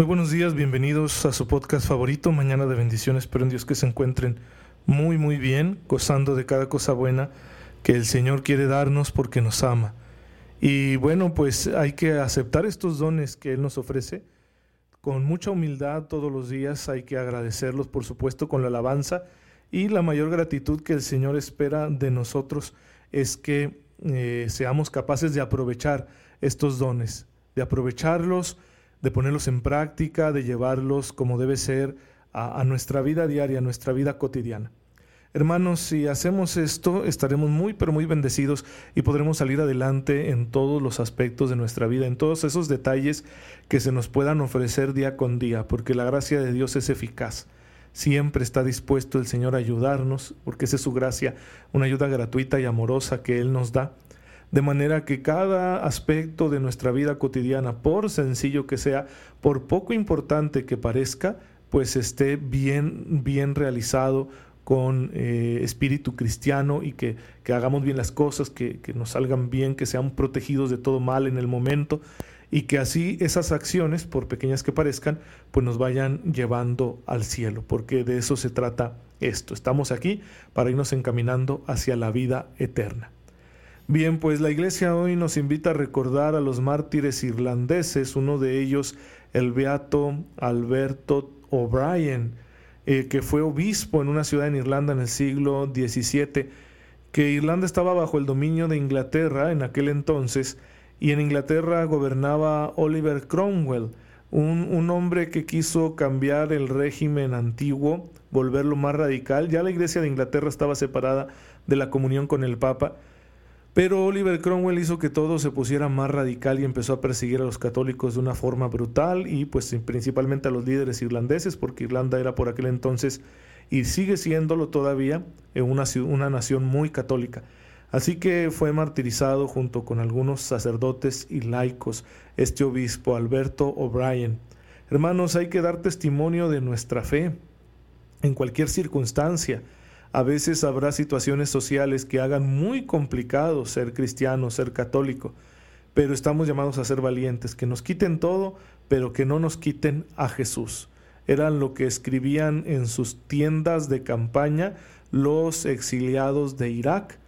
Muy buenos días, bienvenidos a su podcast favorito, Mañana de Bendiciones. Espero en Dios que se encuentren muy, muy bien, gozando de cada cosa buena que el Señor quiere darnos porque nos ama. Y bueno, pues hay que aceptar estos dones que Él nos ofrece con mucha humildad todos los días. Hay que agradecerlos, por supuesto, con la alabanza. Y la mayor gratitud que el Señor espera de nosotros es que eh, seamos capaces de aprovechar estos dones, de aprovecharlos de ponerlos en práctica, de llevarlos como debe ser a, nuestra vida diaria, a nuestra vida cotidiana. Hermanos, si hacemos esto, estaremos muy, pero muy bendecidos y podremos salir adelante en todos los aspectos de nuestra vida, en todos esos detalles que se nos puedan ofrecer día con día, porque la gracia de Dios es eficaz. Siempre está dispuesto el Señor a ayudarnos, porque esa es su gracia, una ayuda gratuita y amorosa que Él nos da de manera que cada aspecto de nuestra vida cotidiana, por sencillo que sea, por poco importante que parezca, pues esté bien, bien realizado con eh, espíritu cristiano y que, hagamos bien las cosas, que, que nos salgan bien, que sean protegidos de todo mal en el momento y que así esas acciones, por pequeñas que parezcan, pues nos vayan llevando al cielo, porque de eso se trata esto. Estamos aquí para irnos encaminando hacia la vida eterna. Bien, pues la iglesia hoy nos invita a recordar a los mártires irlandeses, uno de ellos el beato Alberto O'Brien, eh, que fue obispo en una ciudad en Irlanda en el siglo XVII, que Irlanda estaba bajo el dominio de Inglaterra en aquel entonces, y en Inglaterra gobernaba Oliver Cromwell, un, un hombre que quiso cambiar el régimen antiguo, volverlo más radical. Ya la iglesia de Inglaterra estaba separada de la comunión con el Papa, pero Oliver Cromwell hizo que todo se pusiera más radical y empezó a perseguir a los católicos de una forma brutal y pues principalmente a los líderes irlandeses, porque Irlanda era por aquel entonces y sigue siéndolo todavía una, una nación muy católica. Así que fue martirizado junto con algunos sacerdotes y laicos este obispo Alberto O'Brien. Hermanos, hay que dar testimonio de nuestra fe en cualquier circunstancia a veces habrá situaciones sociales que hagan muy complicado ser cristiano, ser católico, pero estamos llamados a ser valientes, que nos quiten todo, pero que no nos quiten a Jesús. Eran lo que escribían en sus tiendas de campaña los exiliados de Irak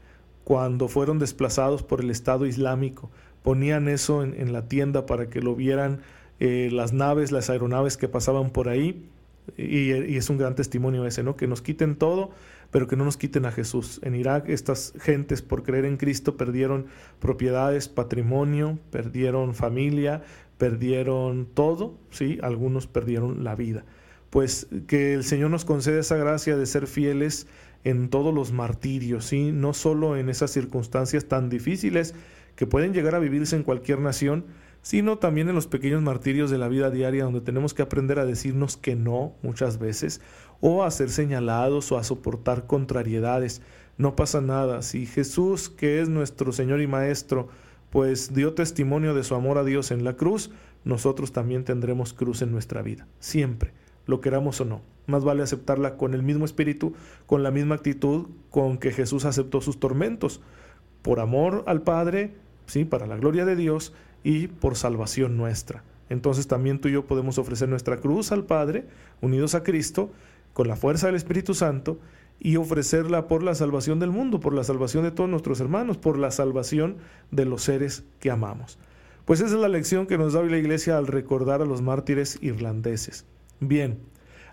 cuando fueron desplazados por el Estado Islámico. Ponían eso en, la tienda para que lo vieran eh, las naves, las aeronaves que pasaban por ahí. Y, y, es un gran testimonio ese, ¿no? Que nos quiten todo, pero que no nos quiten a Jesús. En Irak estas gentes por creer en Cristo perdieron propiedades, patrimonio, perdieron familia, perdieron todo, ¿sí? Algunos perdieron la vida. Pues que el Señor nos conceda esa gracia de ser fieles en todos los martirios, ¿sí? No solo en esas circunstancias tan difíciles que pueden llegar a vivirse en cualquier nación, sino también en los pequeños martirios de la vida diaria donde tenemos que aprender a decirnos que no muchas veces o a ser señalados o a soportar contrariedades. No pasa nada. Si Jesús, que es nuestro Señor y Maestro, pues dio testimonio de su amor a Dios en la cruz, nosotros también tendremos cruz en nuestra vida, siempre, lo queramos o no. Más vale aceptarla con el mismo espíritu, con la misma actitud con que Jesús aceptó sus tormentos, por amor al Padre, sí, para la gloria de Dios y por salvación nuestra. Entonces también tú y yo podemos ofrecer nuestra cruz al Padre, unidos a Cristo, con la fuerza del Espíritu Santo, y ofrecerla por la salvación del mundo, por la salvación de todos nuestros hermanos, por la salvación de los seres que amamos. Pues esa es la lección que nos da hoy la Iglesia al recordar a los mártires irlandeses. Bien,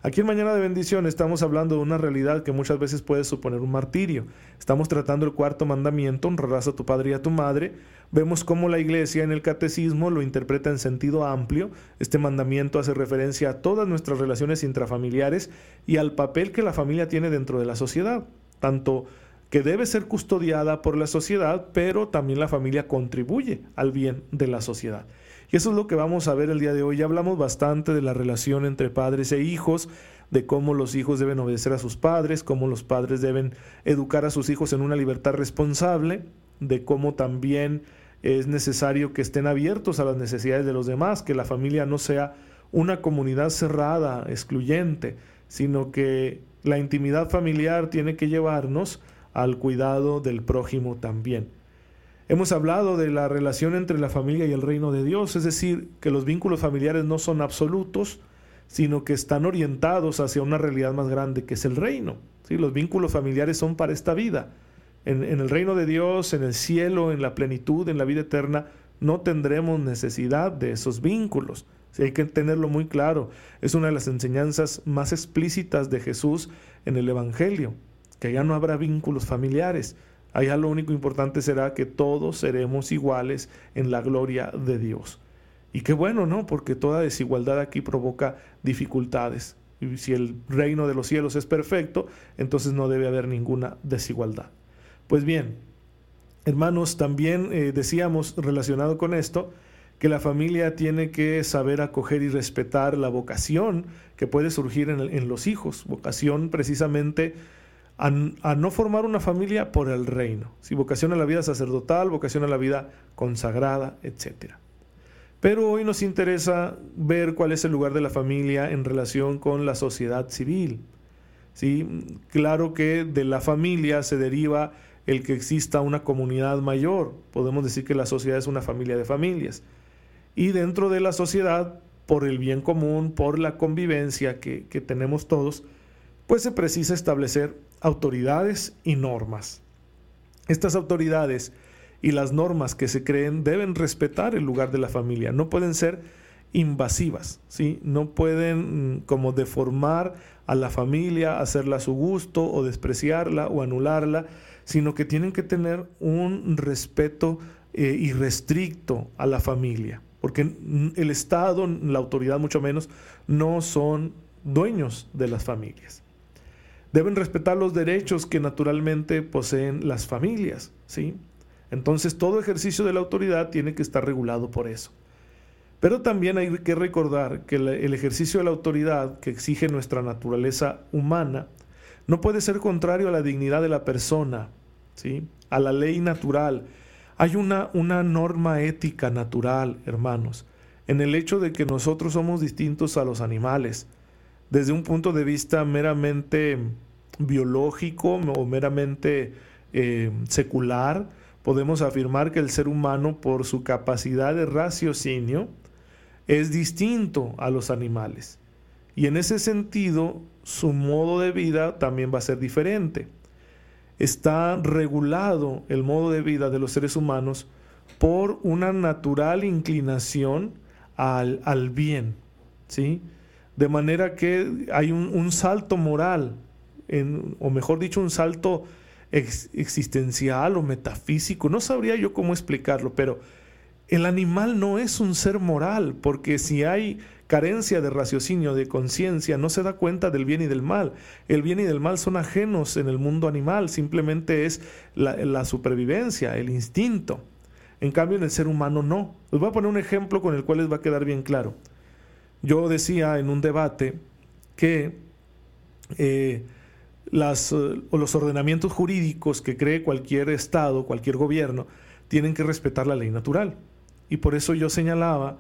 Aquí en Mañana de Bendición estamos hablando de una realidad que muchas veces puede suponer un martirio. Estamos tratando el cuarto mandamiento, honrarás a tu padre y a tu madre. Vemos cómo la iglesia en el catecismo lo interpreta en sentido amplio. Este mandamiento hace referencia a todas nuestras relaciones intrafamiliares y al papel que la familia tiene dentro de la sociedad, tanto que debe ser custodiada por la sociedad, pero también la familia contribuye al bien de la sociedad. Y eso es lo que vamos a ver el día de hoy. Ya hablamos bastante de la relación entre padres e hijos, de cómo los hijos deben obedecer a sus padres, cómo los padres deben educar a sus hijos en una libertad responsable, de cómo también es necesario que estén abiertos a las necesidades de los demás, que la familia no sea una comunidad cerrada, excluyente, sino que la intimidad familiar tiene que llevarnos al cuidado del prójimo también. Hemos hablado de la relación entre la familia y el reino de Dios, es decir, que los vínculos familiares no son absolutos, sino que están orientados hacia una realidad más grande que es el reino. ¿sí? Los vínculos familiares son para esta vida. En, el reino de Dios, en el cielo, en la plenitud, en la vida eterna, no tendremos necesidad de esos vínculos. Hay que tenerlo muy claro. Es una de las enseñanzas más explícitas de Jesús en el Evangelio, que ya no habrá vínculos familiares. Allá lo único importante será que todos seremos iguales en la gloria de Dios. Y qué bueno, ¿no? Porque toda desigualdad aquí provoca dificultades. Y si el reino de los cielos es perfecto, entonces no debe haber ninguna desigualdad. Pues bien, hermanos, también eh, decíamos relacionado con esto, que la familia tiene que saber acoger y respetar la vocación que puede surgir en, los hijos, vocación precisamente a, no formar una familia por el reino, si vocación a la vida sacerdotal, vocación a la vida consagrada, etc. Pero hoy nos interesa ver cuál es el lugar de la familia en relación con la sociedad civil. ¿Sí? Claro que de la familia se deriva el que exista una comunidad mayor. Podemos decir que la sociedad es una familia de familias y dentro de la sociedad, por el bien común, por la convivencia que, tenemos todos, pues se precisa establecer autoridades y normas. Estas autoridades y las normas que se creen deben respetar el lugar de la familia, no pueden ser invasivas, ¿sí? no pueden mm, como deformar a la familia, hacerla a su gusto o despreciarla o anularla, sino que tienen que tener un respeto eh, irrestricto a la familia porque el Estado, la autoridad mucho menos, no son dueños de las familias. Deben respetar los derechos que naturalmente poseen las familias, ¿sí? Entonces todo ejercicio de la autoridad tiene que estar regulado por eso. Pero también hay que recordar que el ejercicio de la autoridad que exige nuestra naturaleza humana no puede ser contrario a la dignidad de la persona, ¿sí? a la ley natural, hay una, una norma ética natural, hermanos, en el hecho de que nosotros somos distintos a los animales, desde un punto de vista meramente biológico o meramente eh, secular, podemos afirmar que el ser humano, por su capacidad de raciocinio, es distinto a los animales. Y en ese sentido, su modo de vida también va a ser diferente está regulado el modo de vida de los seres humanos por una natural inclinación al, al bien, ¿sí? De manera que hay un, salto moral, en, o mejor dicho, un salto existencial o metafísico, no sabría yo cómo explicarlo, pero el animal no es un ser moral, porque si hay carencia de raciocinio, de conciencia, no se da cuenta del bien y del mal. El bien y del mal son ajenos en el mundo animal, simplemente es la, supervivencia, el instinto. En cambio, en el ser humano no. Les voy a poner un ejemplo con el cual les va a quedar bien claro. Yo decía en un debate que eh, las, los ordenamientos jurídicos que cree cualquier Estado, cualquier gobierno, tienen que respetar la ley natural. Y por eso yo señalaba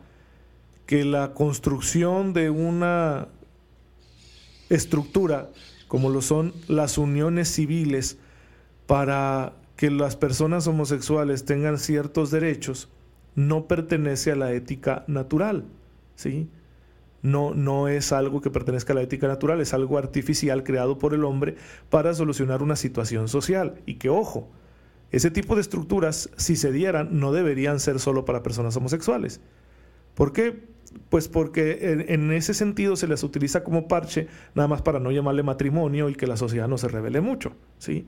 que la construcción de una estructura como lo son las uniones civiles para que las personas homosexuales tengan ciertos derechos no pertenece a la ética natural, ¿sí? No, no es algo que pertenezca a la ética natural, es algo artificial creado por el hombre para solucionar una situación social. Y que, ojo, ese tipo de estructuras, si se dieran, no deberían ser solo para personas homosexuales. ¿Por qué? Pues porque en, ese sentido se les utiliza como parche, nada más para no llamarle matrimonio y que la sociedad no se revele mucho, ¿sí?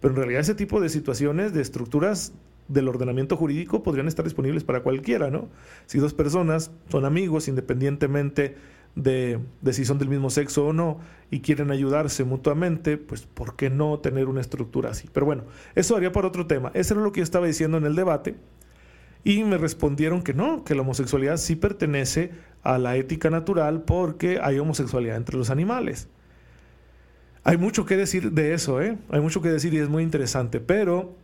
Pero en realidad ese tipo de situaciones, de estructuras del ordenamiento jurídico podrían estar disponibles para cualquiera, ¿no? Si dos personas son amigos, independientemente de, si son del mismo sexo o no y quieren ayudarse mutuamente, pues ¿por qué no tener una estructura así? Pero bueno, eso haría para otro tema. Eso era lo que yo estaba diciendo en el debate y me respondieron que no, que la homosexualidad sí pertenece a la ética natural porque hay homosexualidad entre los animales. Hay mucho que decir de eso, ¿eh? Hay mucho que decir y es muy interesante, pero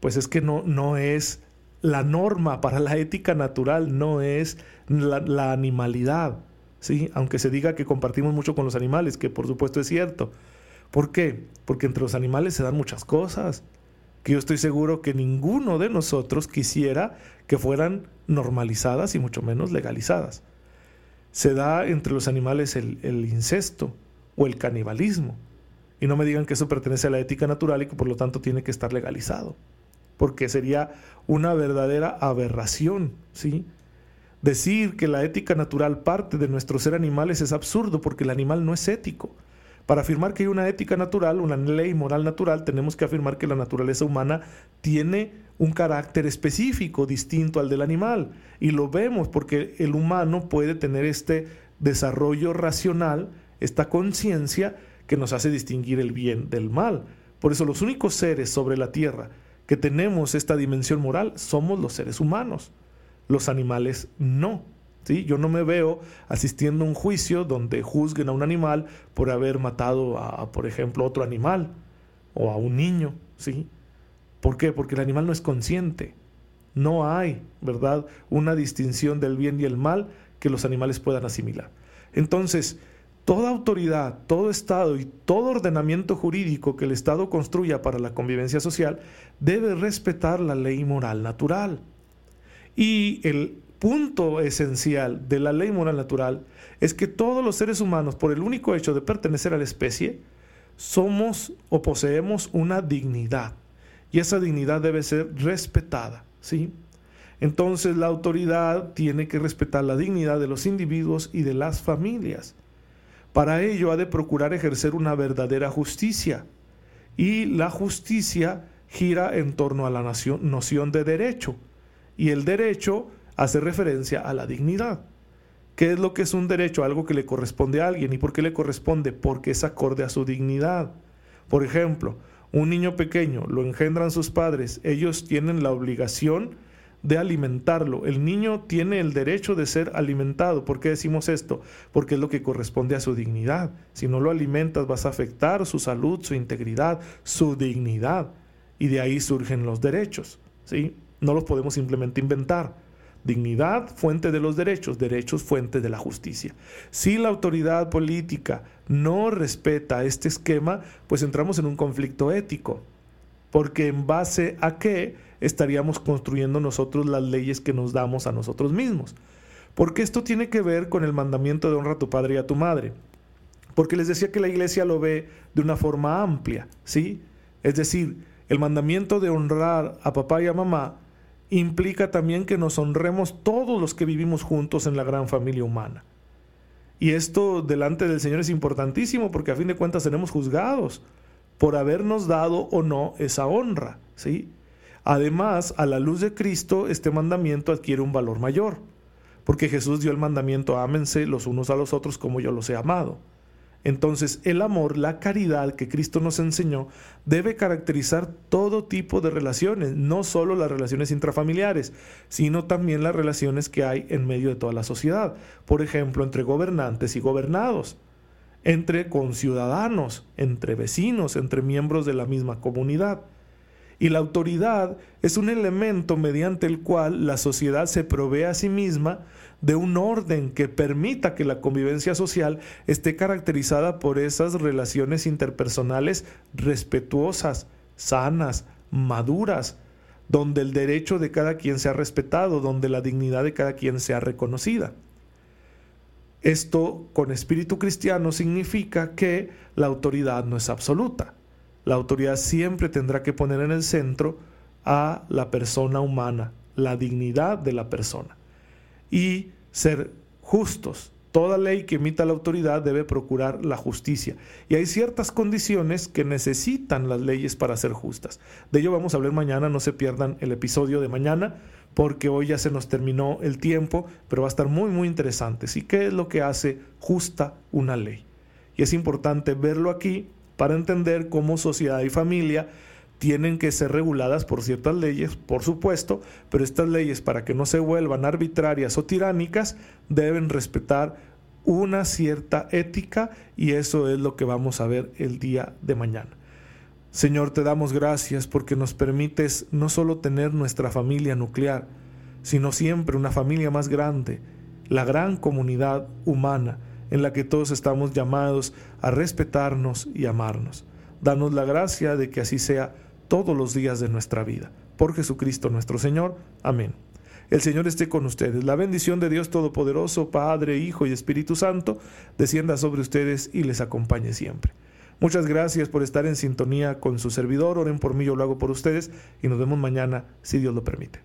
pues es que no, no es la norma para la ética natural, no es la, animalidad, ¿sí? Aunque se diga que compartimos mucho con los animales, que por supuesto es cierto. ¿Por qué? Porque entre los animales se dan muchas cosas que yo estoy seguro que ninguno de nosotros quisiera que fueran normalizadas y mucho menos legalizadas. Se da entre los animales el incesto o el canibalismo. Y no me digan que eso pertenece a la ética natural y que por lo tanto tiene que estar legalizado. Porque sería una verdadera aberración, ¿sí? Decir que la ética natural parte de nuestro ser animales es absurdo porque el animal no es ético. Para afirmar que hay una ética natural, una ley moral natural, tenemos que afirmar que la naturaleza humana tiene un carácter específico, distinto al del animal. Y lo vemos porque el humano puede tener este desarrollo racional, esta conciencia que nos hace distinguir el bien del mal. Por eso los únicos seres sobre la tierra que tenemos esta dimensión moral somos los seres humanos. Los animales no. Yo no me veo asistiendo a un juicio donde juzguen a un animal por haber matado a, por ejemplo, otro animal o a un niño, ¿sí? ¿Por qué? Porque el animal no es consciente. No hay, ¿verdad?, una distinción del bien y el mal que los animales puedan asimilar. Entonces, toda autoridad, todo Estado y todo ordenamiento jurídico que el Estado construya para la convivencia social debe respetar la ley moral natural. Y el punto esencial de la ley moral natural es que todos los seres humanos, por el único hecho de pertenecer a la especie, somos o poseemos una dignidad. Y esa dignidad debe ser respetada, ¿sí? Entonces la autoridad tiene que respetar la dignidad de los individuos y de las familias. Para ello ha de procurar ejercer una verdadera justicia. Y la justicia gira en torno a la noción de derecho. Y el derecho hace referencia a la dignidad. ¿Qué es lo que es un derecho? Algo que le corresponde a alguien. ¿Y por qué le corresponde? Porque es acorde a su dignidad. Por ejemplo, un niño pequeño lo engendran sus padres, ellos tienen la obligación de alimentarlo. El niño tiene el derecho de ser alimentado. ¿Por qué decimos esto? Porque es lo que corresponde a su dignidad. Si no lo alimentas vas a afectar su salud, su integridad, su dignidad. Y de ahí surgen los derechos. ¿sí? No los podemos simplemente inventar. Dignidad, fuente de los derechos, derechos, fuente de la justicia. Si la autoridad política no respeta este esquema, pues entramos en un conflicto ético, porque en base a qué estaríamos construyendo nosotros las leyes que nos damos a nosotros mismos. Porque esto tiene que ver con el mandamiento de honra a tu padre y a tu madre. Porque les decía que la iglesia lo ve de una forma amplia, ¿sí? Es decir, el mandamiento de honrar a papá y a mamá implica también que nos honremos todos los que vivimos juntos en la gran familia humana. Y esto delante del Señor es importantísimo porque a fin de cuentas seremos juzgados por habernos dado o no esa honra, ¿sí? Además, a la luz de Cristo, este mandamiento adquiere un valor mayor, porque Jesús dio el mandamiento, ámense los unos a los otros como yo los he amado. Entonces el amor, la caridad que Cristo nos enseñó, debe caracterizar todo tipo de relaciones, no solo las relaciones intrafamiliares, sino también las relaciones que hay en medio de toda la sociedad, por ejemplo, entre gobernantes y gobernados, entre conciudadanos, entre vecinos, entre miembros de la misma comunidad. Y la autoridad es un elemento mediante el cual la sociedad se provee a sí misma de un orden que permita que la convivencia social esté caracterizada por esas relaciones interpersonales respetuosas, sanas, maduras, donde el derecho de cada quien sea respetado, donde la dignidad de cada quien sea reconocida. Esto con espíritu cristiano significa que la autoridad no es absoluta. La autoridad siempre tendrá que poner en el centro a la persona humana, la dignidad de la persona y ser justos. Toda ley que emita la autoridad debe procurar la justicia. Y hay ciertas condiciones que necesitan las leyes para ser justas. De ello vamos a hablar mañana, no se pierdan el episodio de mañana, porque hoy ya se nos terminó el tiempo, pero va a estar muy, muy interesante. ¿Y qué es lo que hace justa una ley? Y es importante verlo aquí para entender cómo sociedad y familia tienen que ser reguladas por ciertas leyes, por supuesto, pero estas leyes para que no se vuelvan arbitrarias o tiránicas deben respetar una cierta ética y eso es lo que vamos a ver el día de mañana. Señor, te damos gracias porque nos permites no solo tener nuestra familia nuclear, sino siempre una familia más grande, la gran comunidad humana en la que todos estamos llamados a respetarnos y amarnos. Danos la gracia de que así sea todos los días de nuestra vida. Por Jesucristo nuestro Señor. Amén. El Señor esté con ustedes. La bendición de Dios Todopoderoso, Padre, Hijo y Espíritu Santo, descienda sobre ustedes y les acompañe siempre. Muchas gracias por estar en sintonía con su servidor. Oren por mí, yo lo hago por ustedes y nos vemos mañana, si Dios lo permite.